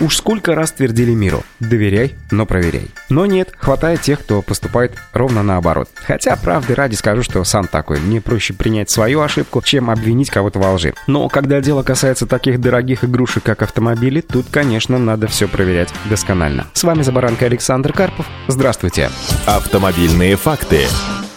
Уж сколько раз твердили миру «доверяй, но проверяй». Но нет, хватает тех, кто поступает ровно наоборот. Хотя, правды ради скажу, что сам такой. Мне проще принять свою ошибку, чем обвинить кого-то во лжи. Но когда дело касается таких дорогих игрушек, как автомобили, тут, конечно, надо все проверять досконально. С вами за баранкой Александр Карпов. Здравствуйте. Автомобильные факты.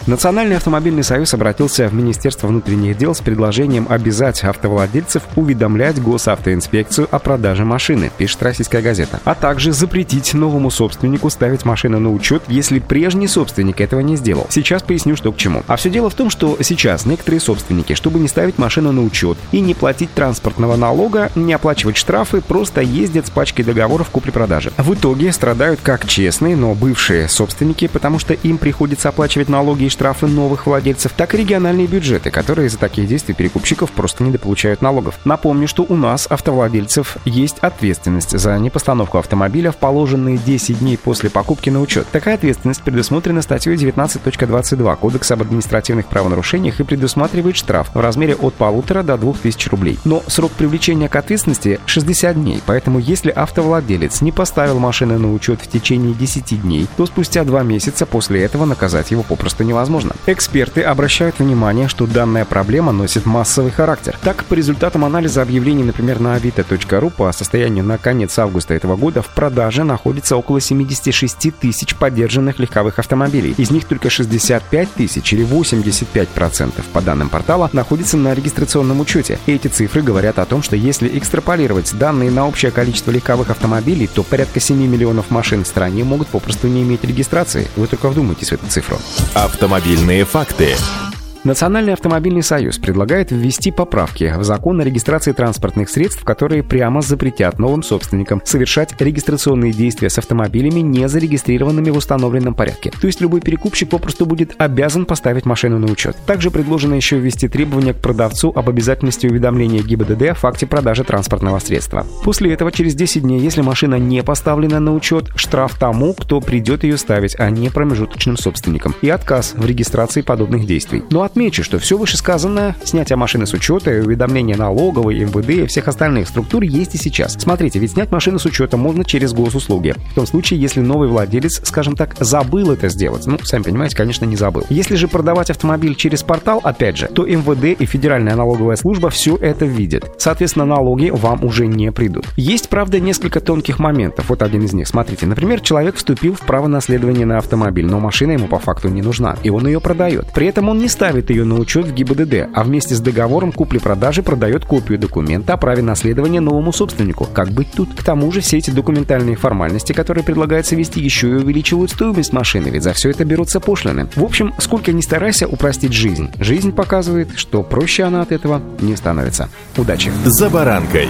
Национальный автомобильный союз обратился в Министерство внутренних дел с предложением обязать автовладельцев уведомлять госавтоинспекцию о продаже машины, пишет российская газета, а также запретить новому собственнику ставить машину на учет, если прежний собственник этого не сделал. Сейчас поясню, что к чему. А все дело в том, что сейчас некоторые собственники, чтобы не ставить машину на учет и не платить транспортного налога, не оплачивать штрафы, просто ездят с пачкой договоров купли-продажи. В итоге страдают как честные, но бывшие собственники, потому что им приходится оплачивать налоги штрафы новых владельцев, так и региональные бюджеты, которые из-за таких действий перекупщиков просто недополучают налогов. Напомню, что у нас, автовладельцев, есть ответственность за непостановку автомобиля в положенные 10 дней после покупки на учет. Такая ответственность предусмотрена статьей 19.22 Кодекса об административных правонарушениях и предусматривает штраф в размере от полутора до двух тысяч рублей. Но срок привлечения к ответственности 60 дней, поэтому если автовладелец не поставил машины на учет в течение 10 дней, то спустя два месяца после этого наказать его попросту невозможно невозможно. Эксперты обращают внимание, что данная проблема носит массовый характер. Так, по результатам анализа объявлений, например, на avito.ru по состоянию на конец августа этого года в продаже находится около 76 тысяч поддержанных легковых автомобилей. Из них только 65 тысяч или 85% по данным портала находится на регистрационном учете. Эти цифры говорят о том, что если экстраполировать данные на общее количество легковых автомобилей, то порядка 7 миллионов машин в стране могут попросту не иметь регистрации. Вы только вдумайтесь в эту цифру. Автомобиль Автомобильные факты. Национальный автомобильный союз предлагает ввести поправки в закон о регистрации транспортных средств, которые прямо запретят новым собственникам совершать регистрационные действия с автомобилями, не зарегистрированными в установленном порядке. То есть любой перекупщик попросту будет обязан поставить машину на учет. Также предложено еще ввести требования к продавцу об обязательности уведомления ГИБДД о факте продажи транспортного средства. После этого через 10 дней, если машина не поставлена на учет, штраф тому, кто придет ее ставить, а не промежуточным собственникам, и отказ в регистрации подобных действий. Ну а Отмечу, что все вышесказанное, снятие машины с учета и уведомление налоговой, МВД и всех остальных структур есть и сейчас. Смотрите, ведь снять машину с учета можно через госуслуги. В том случае, если новый владелец, скажем так, забыл это сделать. Ну, сами понимаете, конечно, не забыл. Если же продавать автомобиль через портал, опять же, то МВД и Федеральная налоговая служба все это видят. Соответственно, налоги вам уже не придут. Есть, правда, несколько тонких моментов. Вот один из них. Смотрите, например, человек вступил в право наследования на автомобиль, но машина ему по факту не нужна, и он ее продает. При этом он не ставит ставит ее на учет в ГИБДД, а вместе с договором купли-продажи продает копию документа о праве наследования новому собственнику. Как быть тут? К тому же все эти документальные формальности, которые предлагается вести, еще и увеличивают стоимость машины, ведь за все это берутся пошлины. В общем, сколько ни старайся упростить жизнь, жизнь показывает, что проще она от этого не становится. Удачи! За баранкой!